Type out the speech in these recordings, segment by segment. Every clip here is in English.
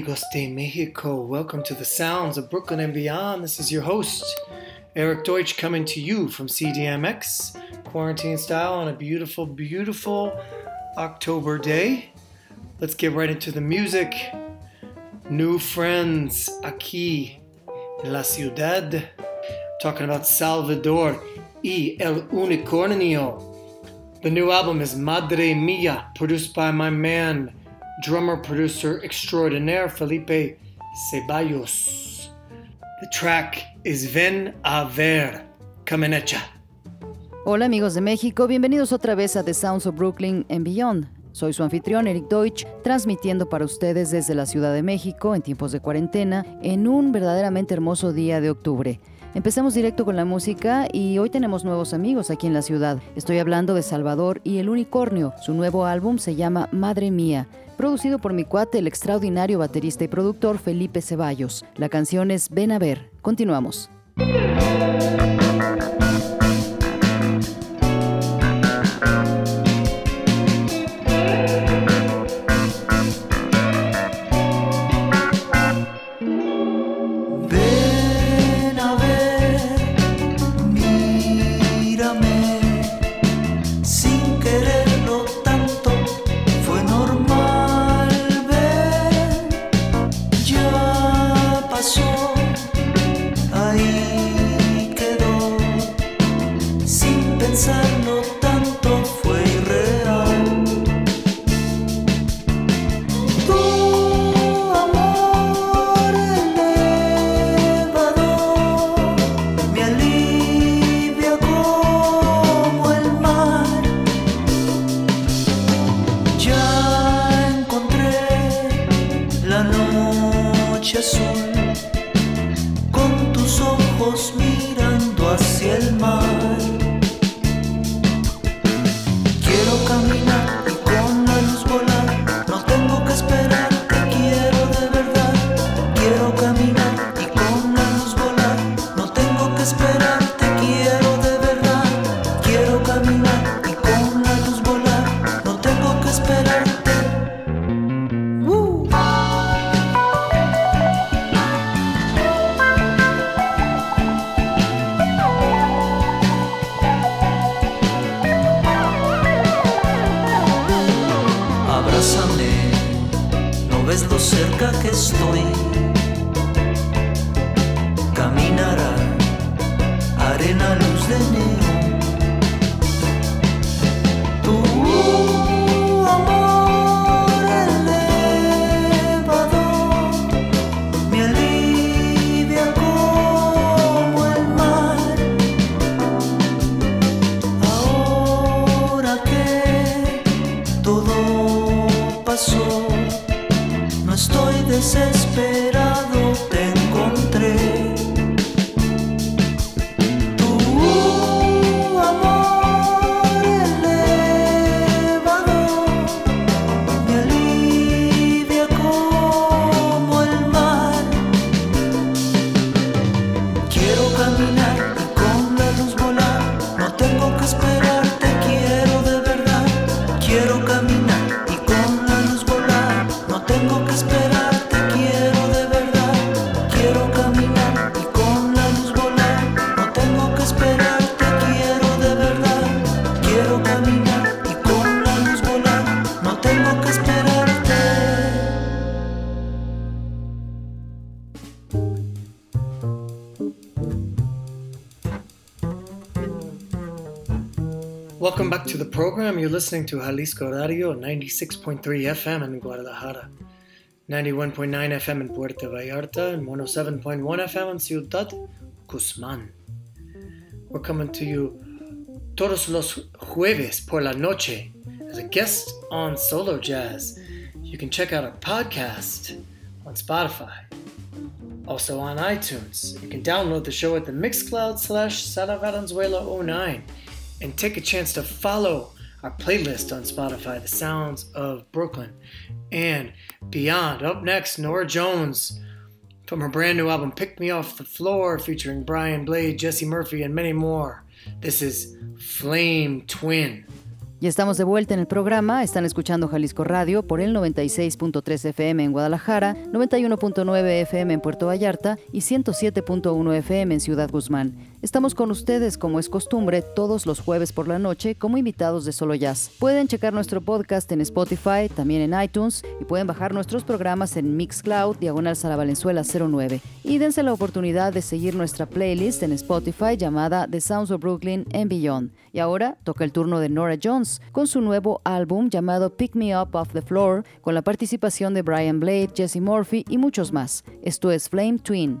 Amigos de Mexico. Welcome to the sounds of Brooklyn and beyond. This is your host, Eric Deutsch, coming to you from CDMX, quarantine style, on a beautiful, beautiful October day. Let's get right into the music. New friends aquí en la ciudad. Talking about Salvador y El Unicornio. The new album is Madre Mia, produced by my man drummer producer extraordinaire Felipe Ceballos. The track is Ven a Ver, ya. Hola amigos de México, bienvenidos otra vez a The Sounds of Brooklyn and Beyond. Soy su anfitrión Eric Deutsch, transmitiendo para ustedes desde la Ciudad de México en tiempos de cuarentena en un verdaderamente hermoso día de octubre. Empezamos directo con la música y hoy tenemos nuevos amigos aquí en la ciudad. Estoy hablando de Salvador y El Unicornio. Su nuevo álbum se llama Madre Mía, producido por mi cuate, el extraordinario baterista y productor Felipe Ceballos. La canción es Ven a ver. Continuamos. Tus ojos listening to Jalisco Radio 96.3 FM in Guadalajara, 91.9 FM in Puerto Vallarta, and 107.1 FM in Ciudad Guzman. We're coming to you todos los jueves por la noche as a guest on Solo Jazz. You can check out our podcast on Spotify, also on iTunes. You can download the show at the Mixcloud slash Sala Valenzuela 09 and take a chance to follow our playlist on Spotify, The Sounds of Brooklyn and beyond. Up next, Norah Jones from her brand new album Pick Me Off the Floor, featuring Brian Blade, Jesse Murphy, and many more. This is Flame Twin. Y estamos de vuelta en el programa. Están escuchando Jalisco Radio por el 96.3 FM en Guadalajara, 91.9 FM en Puerto Vallarta y 107.1 FM en Ciudad Guzmán. Estamos con ustedes, como es costumbre, todos los jueves por la noche como invitados de Solo Jazz. Pueden checar nuestro podcast en Spotify, también en iTunes y pueden bajar nuestros programas en Mixcloud, Diagonal Sala Valenzuela 09. Y dense la oportunidad de seguir nuestra playlist en Spotify llamada The Sounds of Brooklyn and Beyond. Y ahora toca el turno de Nora Jones con su nuevo álbum llamado Pick Me Up Off the Floor, con la participación de Brian Blade, Jesse Murphy y muchos más. Esto es Flame Twin.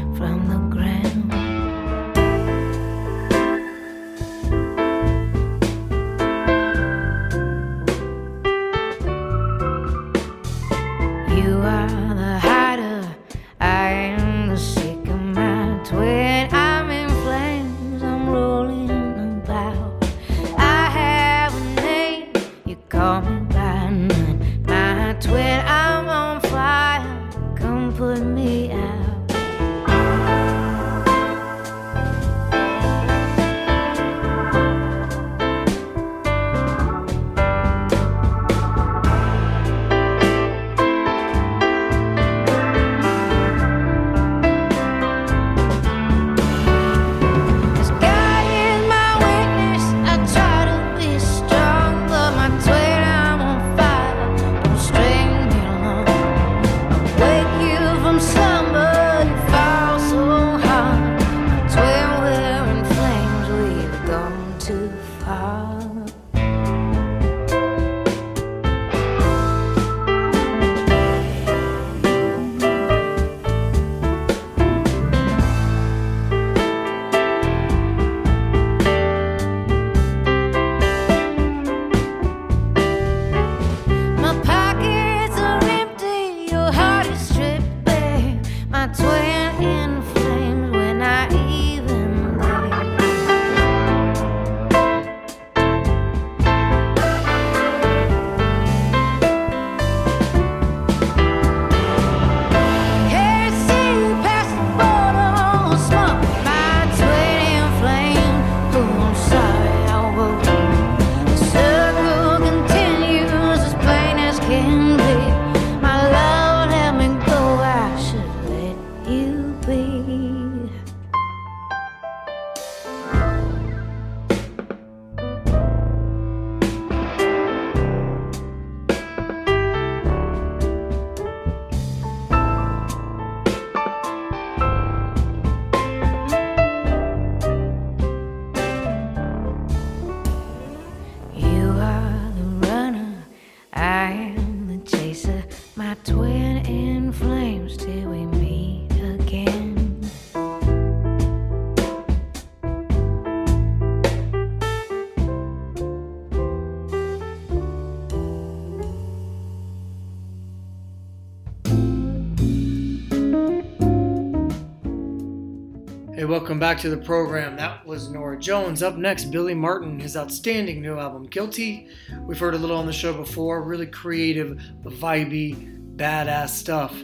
back to the program. That was Norah Jones. Up next, Billy Martin, his outstanding new album, Guilty. We've heard a little on the show before. Really creative, vibey, badass stuff.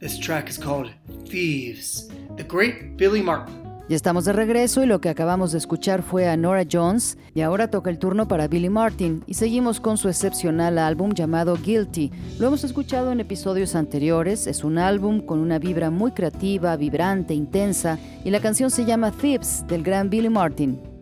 This track is called Thieves. the great Billy Martin. Ya estamos de regreso y lo que acabamos de escuchar fue a Nora Jones y ahora toca el turno para Billy Martin y seguimos con su excepcional álbum llamado Guilty. Lo hemos escuchado en episodios anteriores, es un álbum con una vibra muy creativa, vibrante, intensa y la canción se llama Thieves del gran Billy Martin.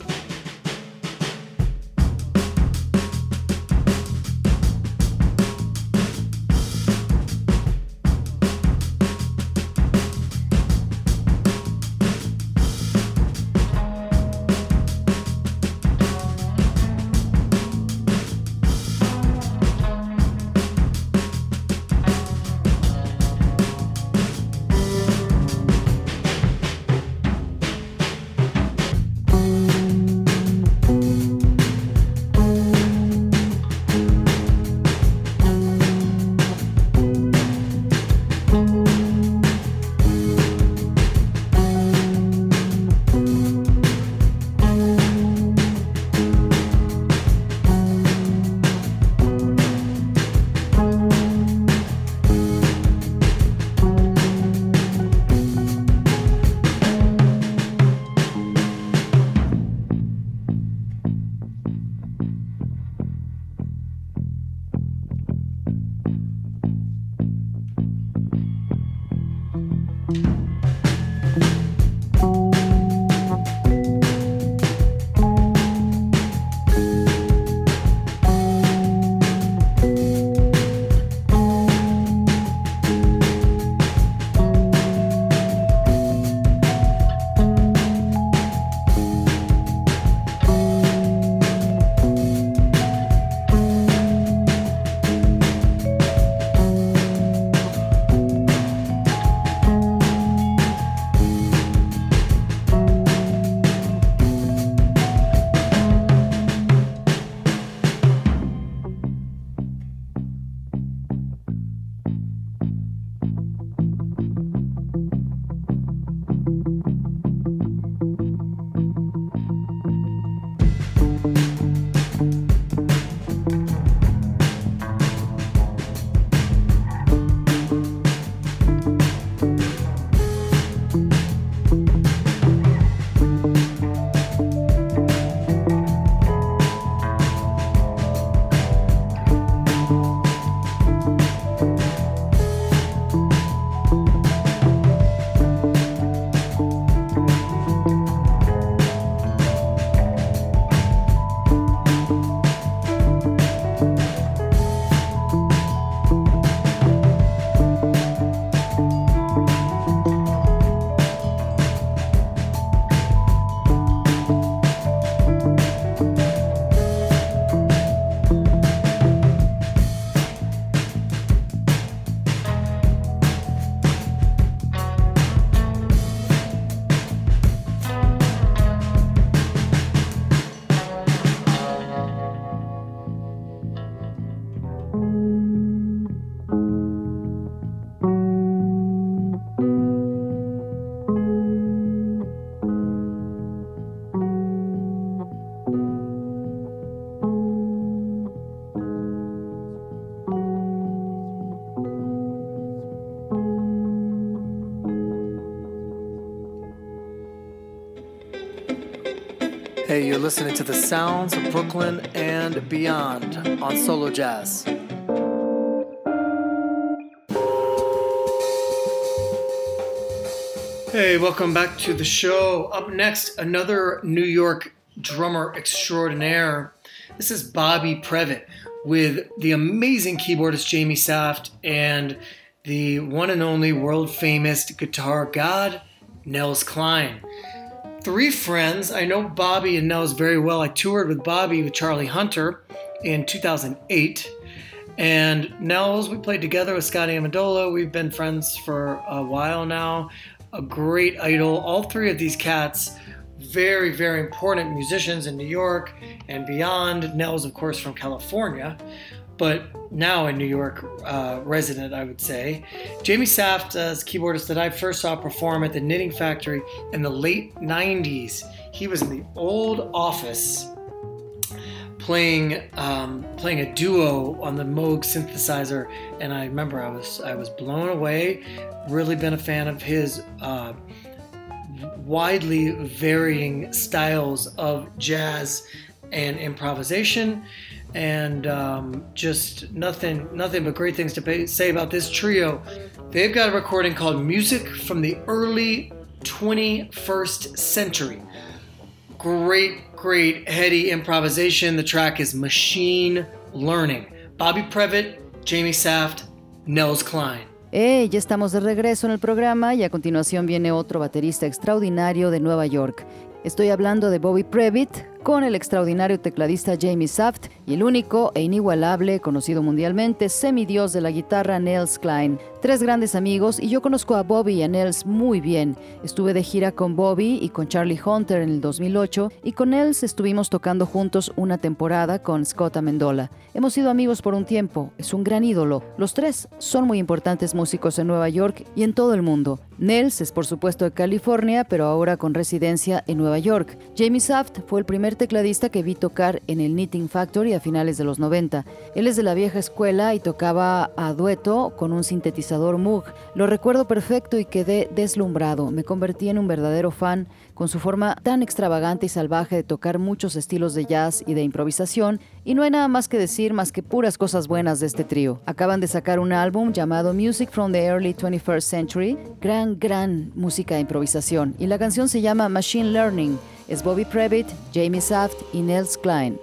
Hey, you're listening to the sounds of Brooklyn and beyond on Solo Jazz. Hey, welcome back to the show. Up next, another New York drummer extraordinaire. This is Bobby Previte with the amazing keyboardist Jamie Saft and the one and only world famous guitar god, Nels Cline three friends. I know Bobby and Nels very well. I toured with Bobby with Charlie Hunter in 2008. And Nels, we played together with Scotty Amendola. We've been friends for a while now. A great idol. All three of these cats, very, very important musicians in New York and beyond. Nels, of course, from California but now a New York uh, resident, I would say. Jamie Saft is keyboardist that I first saw perform at the Knitting Factory in the late 90s. He was in the old office playing um, playing a duo on the Moog synthesizer, and I remember I was I was blown away. Really been a fan of his uh, widely varying styles of jazz and improvisation and um, just nothing nothing but great things to pay, say about this trio. They've got a recording called music from the early 21st century. Great great heady improvisation. The track is machine learning. Bobby previte jamie saft nels cline. Hey, ya estamos de regreso en el programa y a continuación viene otro baterista extraordinario de Nueva York. Estoy hablando de Bobby Previte, con el extraordinario tecladista Jamie Saft y el único e inigualable, conocido mundialmente, semidios de la guitarra Nels Klein. Tres grandes amigos y yo conozco a Bobby y a Nels muy bien. Estuve de gira con Bobby y con Charlie Hunter en el 2008 y con Nels estuvimos tocando juntos una temporada con Scott Amendola. Hemos sido amigos por un tiempo, es un gran ídolo. Los tres son muy importantes músicos en Nueva York y en todo el mundo. Nels es por supuesto de California, pero ahora con residencia en Nueva York. Jamie Saft fue el primer tecladista que vi tocar en el Knitting Factory a finales de los 90. Él es de la vieja escuela y tocaba a dueto con un sintetizador Moog. Lo recuerdo perfecto y quedé deslumbrado. Me convertí en un verdadero fan con su forma tan extravagante y salvaje de tocar muchos estilos de jazz y de improvisación, y no hay nada más que decir más que puras cosas buenas de este trío. Acaban de sacar un álbum llamado Music from the Early 21st Century, gran, gran música de improvisación, y la canción se llama Machine Learning. Es Bobby Previtt, Jamie Saft y Nels Klein.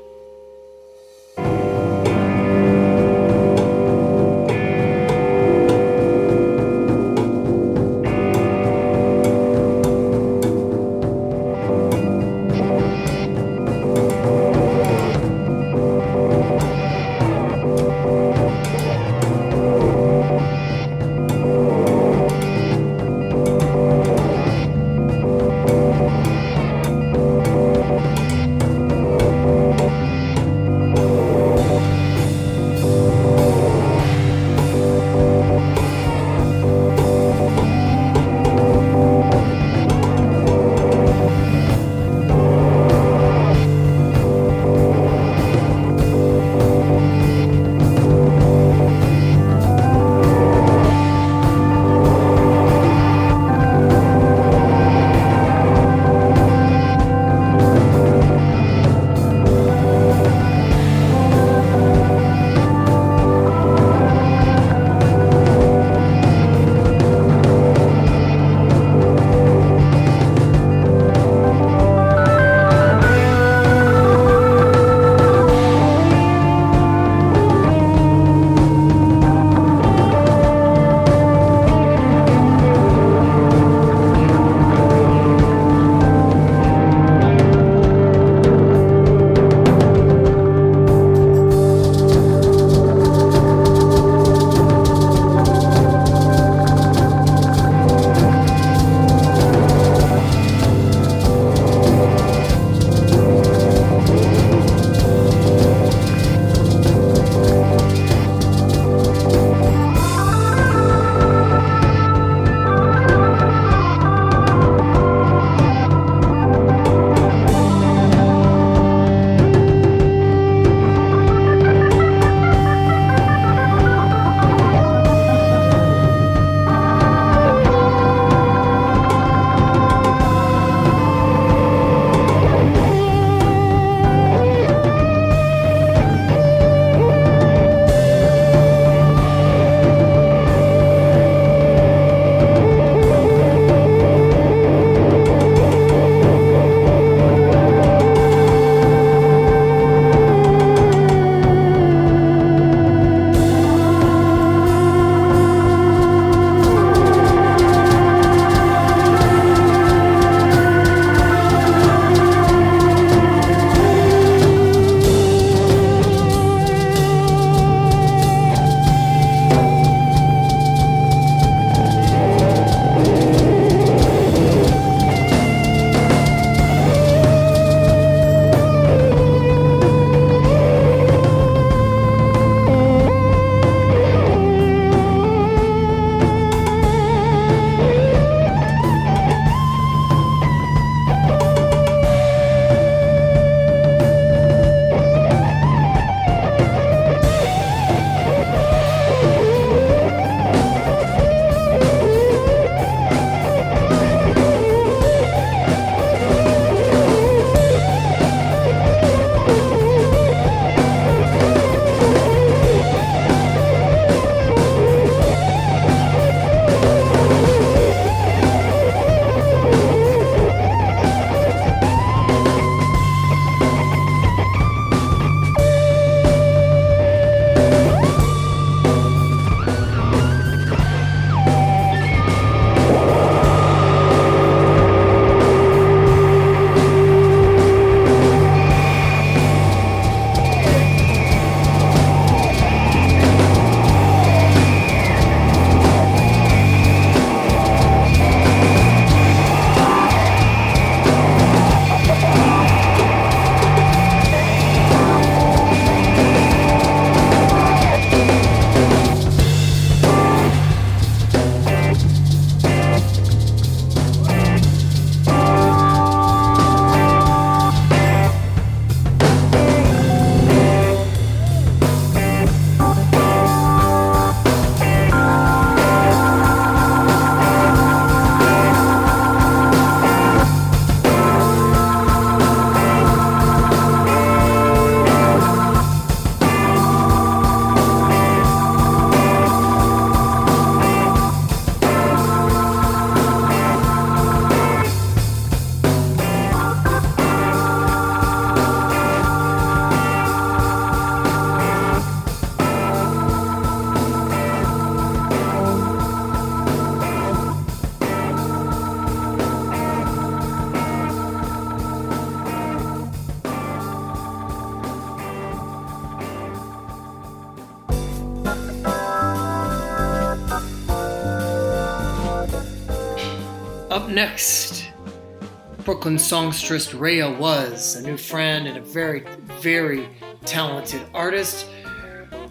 Brooklyn songstress Raia Was, a new friend and a very, very talented artist.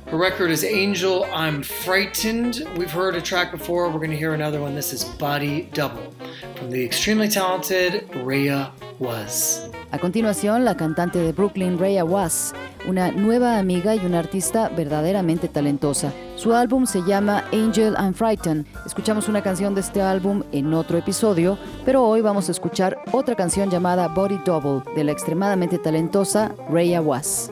Her record is Angel, I'm Frightened. We've heard a track before, we're going to hear another one. This is Body Double from the extremely talented Raia Was. A continuación, la cantante de Brooklyn, Raya Was, una nueva amiga y una artista verdaderamente talentosa. Su álbum se llama Angel I'm Frightened. Escuchamos una canción de este álbum en otro episodio, pero hoy vamos a escuchar otra canción llamada Body Double de la extremadamente talentosa Raya Was.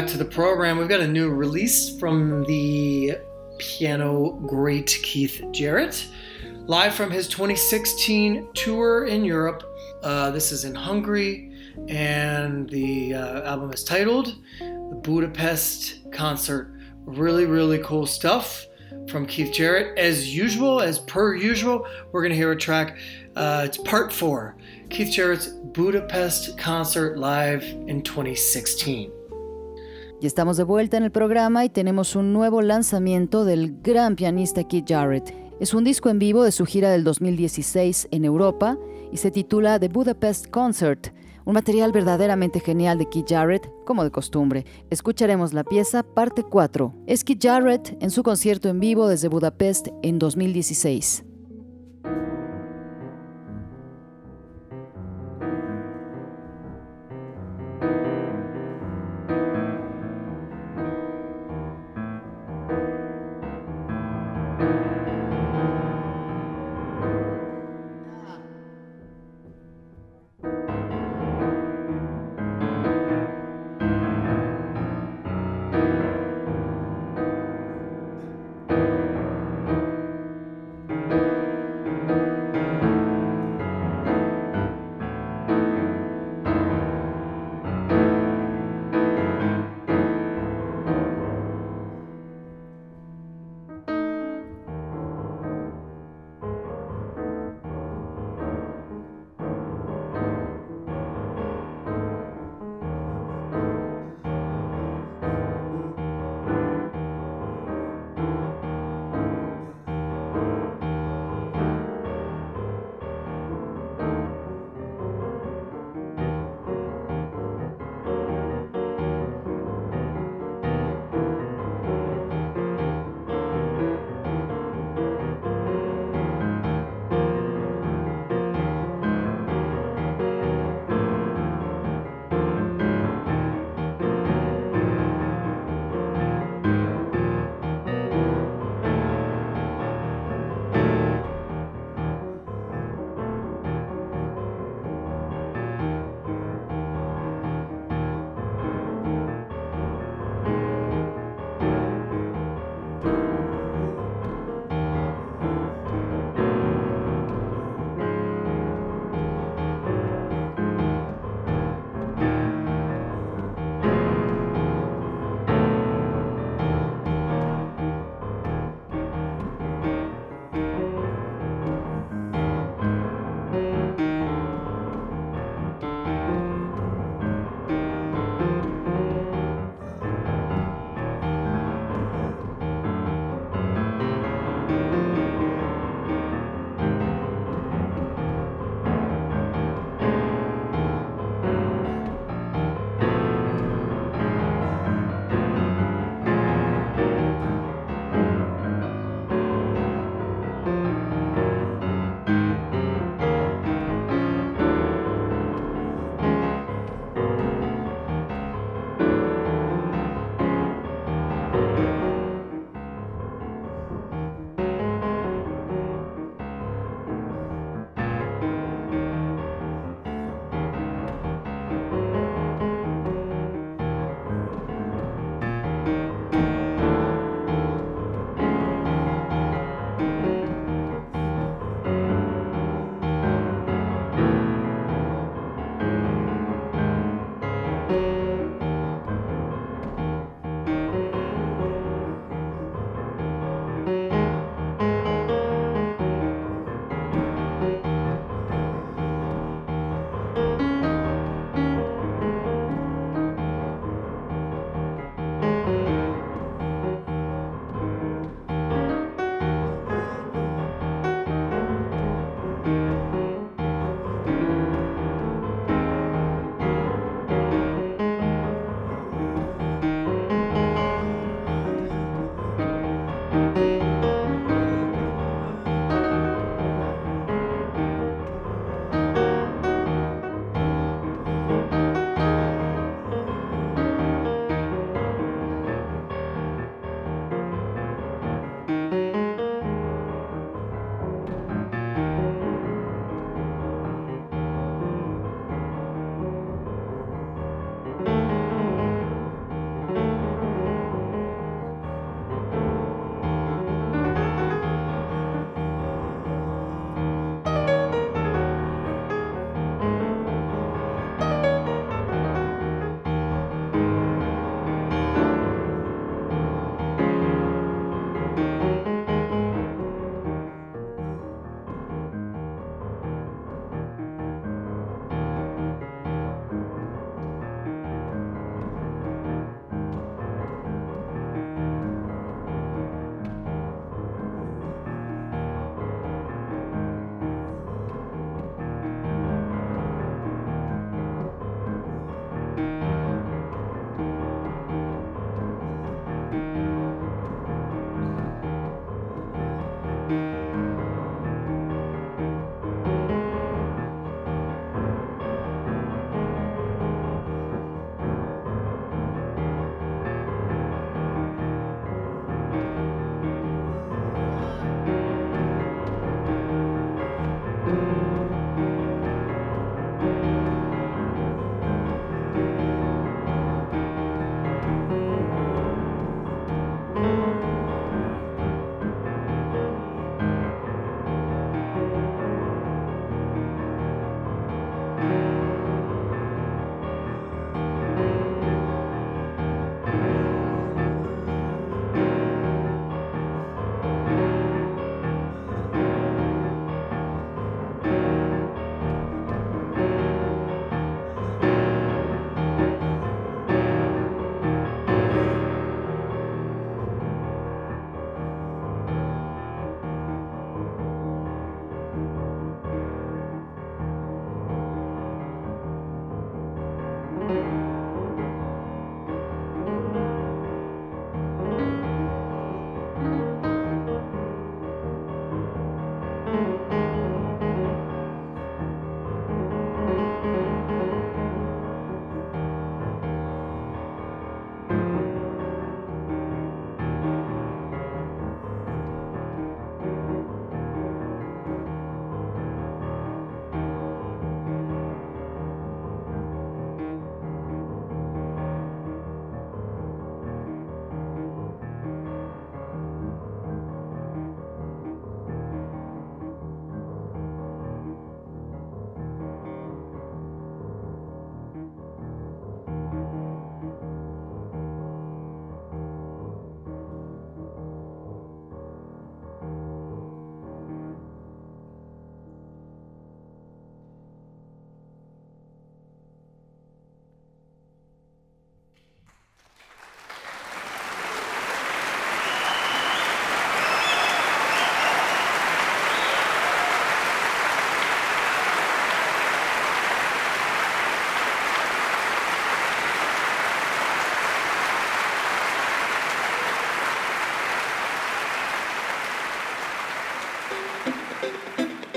Back to the program. We've got a new release from the piano great Keith Jarrett, live from his 2016 tour in Europe. Uh, this is in Hungary, and the uh, album is titled The Budapest Concert. Really, really cool stuff from Keith Jarrett. As usual, as per usual, we're going to hear a track. Uh, it's part four Keith Jarrett's Budapest Concert live in 2016. Y estamos de vuelta en el programa y tenemos un nuevo lanzamiento del gran pianista Keith Jarrett. Es un disco en vivo de su gira del 2016 en Europa y se titula The Budapest Concert, un material verdaderamente genial de Keith Jarrett, como de costumbre. Escucharemos la pieza parte 4. Es Keith Jarrett en su concierto en vivo desde Budapest en 2016.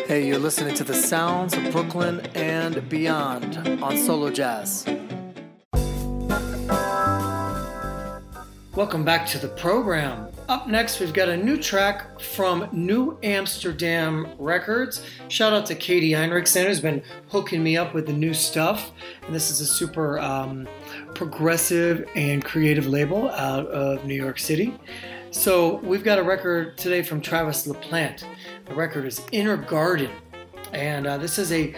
Hey, you're listening to the sounds of Brooklyn and beyond on Solo Jazz. Welcome back to the program. Up next, we've got a new track from New Amsterdam Records. Shout out to Katie Heinrichsen, who's been hooking me up with the new stuff. And this is a super um, progressive and creative label out of New York City. So we've got a record today from Travis Laplante. The record is Inner Garden, and uh, this is a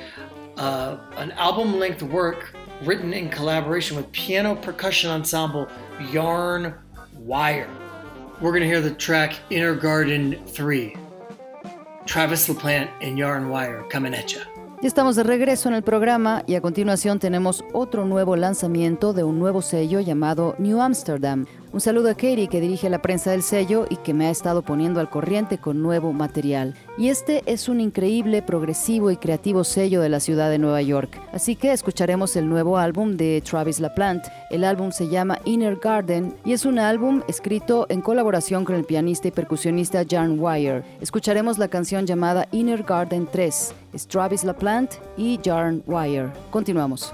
uh, an album-length work written in collaboration with piano percussion ensemble Yarn Wire. We're gonna hear the track Inner Garden 3. Travis Laplante and Yarn Wire coming at ya. Ya estamos de regreso en el programa y a continuación tenemos otro nuevo lanzamiento de un nuevo sello llamado New Amsterdam, un saludo a Katie que dirige la prensa del sello y que me ha estado poniendo al corriente con nuevo material. Y este es un increíble, progresivo y creativo sello de la ciudad de Nueva York. Así que escucharemos el nuevo álbum de Travis LaPlante. El álbum se llama Inner Garden y es un álbum escrito en colaboración con el pianista y percusionista Jan Wire. Escucharemos la canción llamada Inner Garden 3. Es Travis LaPlante y Jan Wire. Continuamos.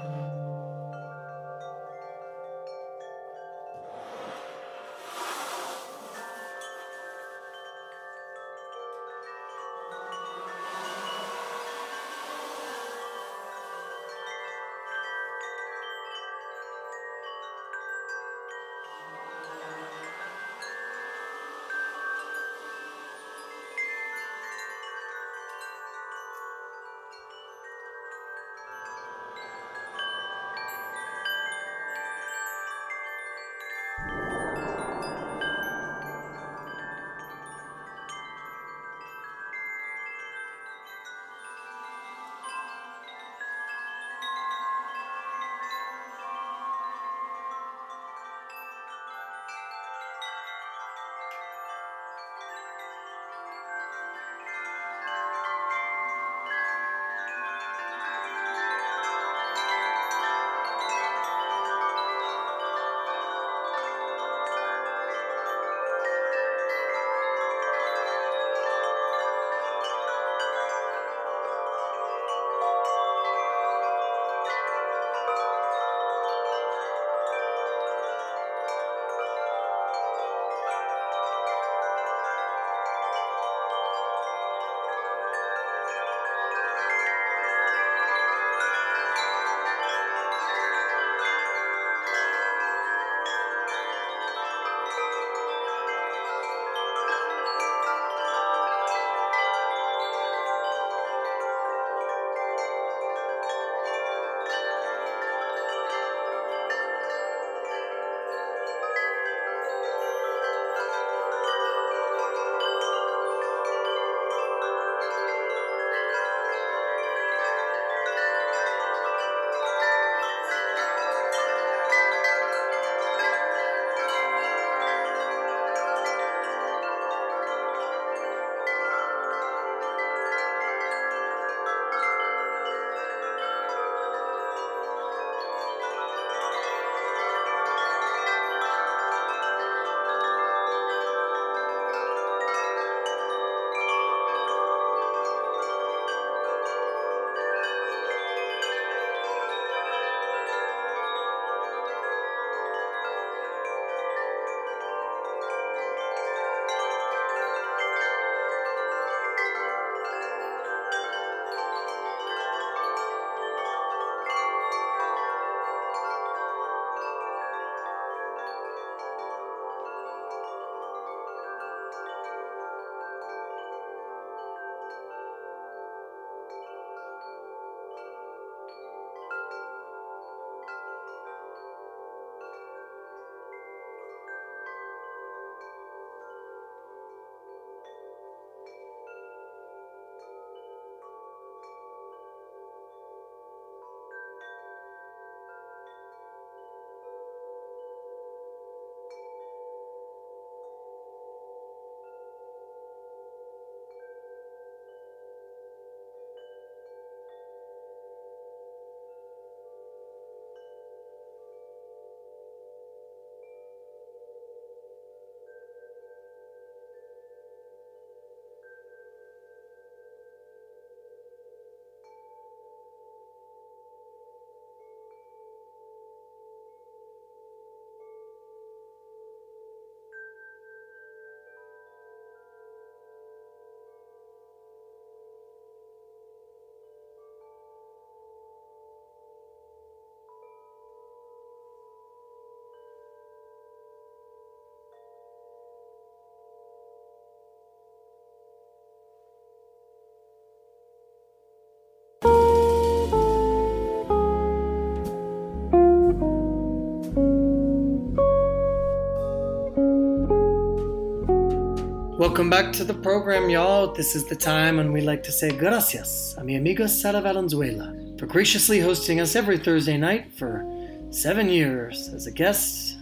Welcome back to the program, y'all. This is the time when we like to say gracias a mi amiga Sara Valenzuela for graciously hosting us every Thursday night for seven years as a guest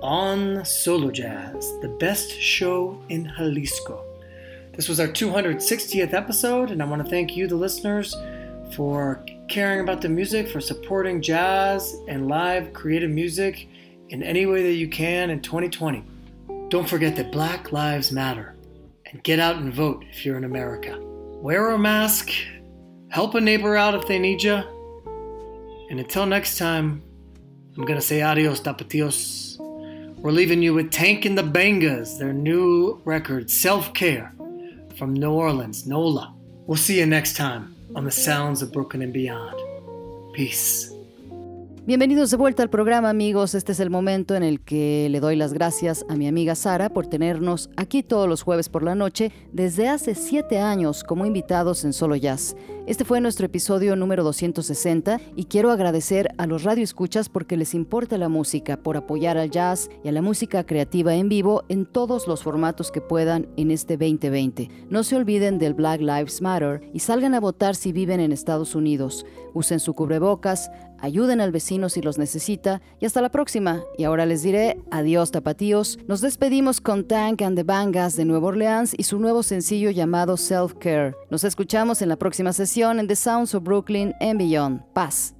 on Solo Jazz, the best show in Jalisco. This was our 260th episode, and I want to thank you, the listeners, for caring about the music, for supporting jazz and live creative music in any way that you can in 2020. Don't forget that Black Lives Matter and get out and vote if you're in America. Wear a mask, help a neighbor out if they need you, and until next time, I'm gonna say adios, tapatios. We're leaving you with Tank and the Bangas, their new record, Self Care, from New Orleans, NOLA. We'll see you next time on the sounds of Brooklyn and beyond. Peace. Bienvenidos de vuelta al programa amigos, este es el momento en el que le doy las gracias a mi amiga Sara por tenernos aquí todos los jueves por la noche desde hace siete años como invitados en Solo Jazz. Este fue nuestro episodio número 260 y quiero agradecer a los radioescuchas porque les importa la música, por apoyar al jazz y a la música creativa en vivo en todos los formatos que puedan en este 2020. No se olviden del Black Lives Matter y salgan a votar si viven en Estados Unidos. Usen su cubrebocas, ayuden al vecino si los necesita y hasta la próxima. Y ahora les diré adiós tapatíos. Nos despedimos con Tank and the Bangas de Nueva Orleans y su nuevo sencillo llamado Self Care. Nos escuchamos en la próxima sesión en The Sounds of Brooklyn and Beyond. Paz.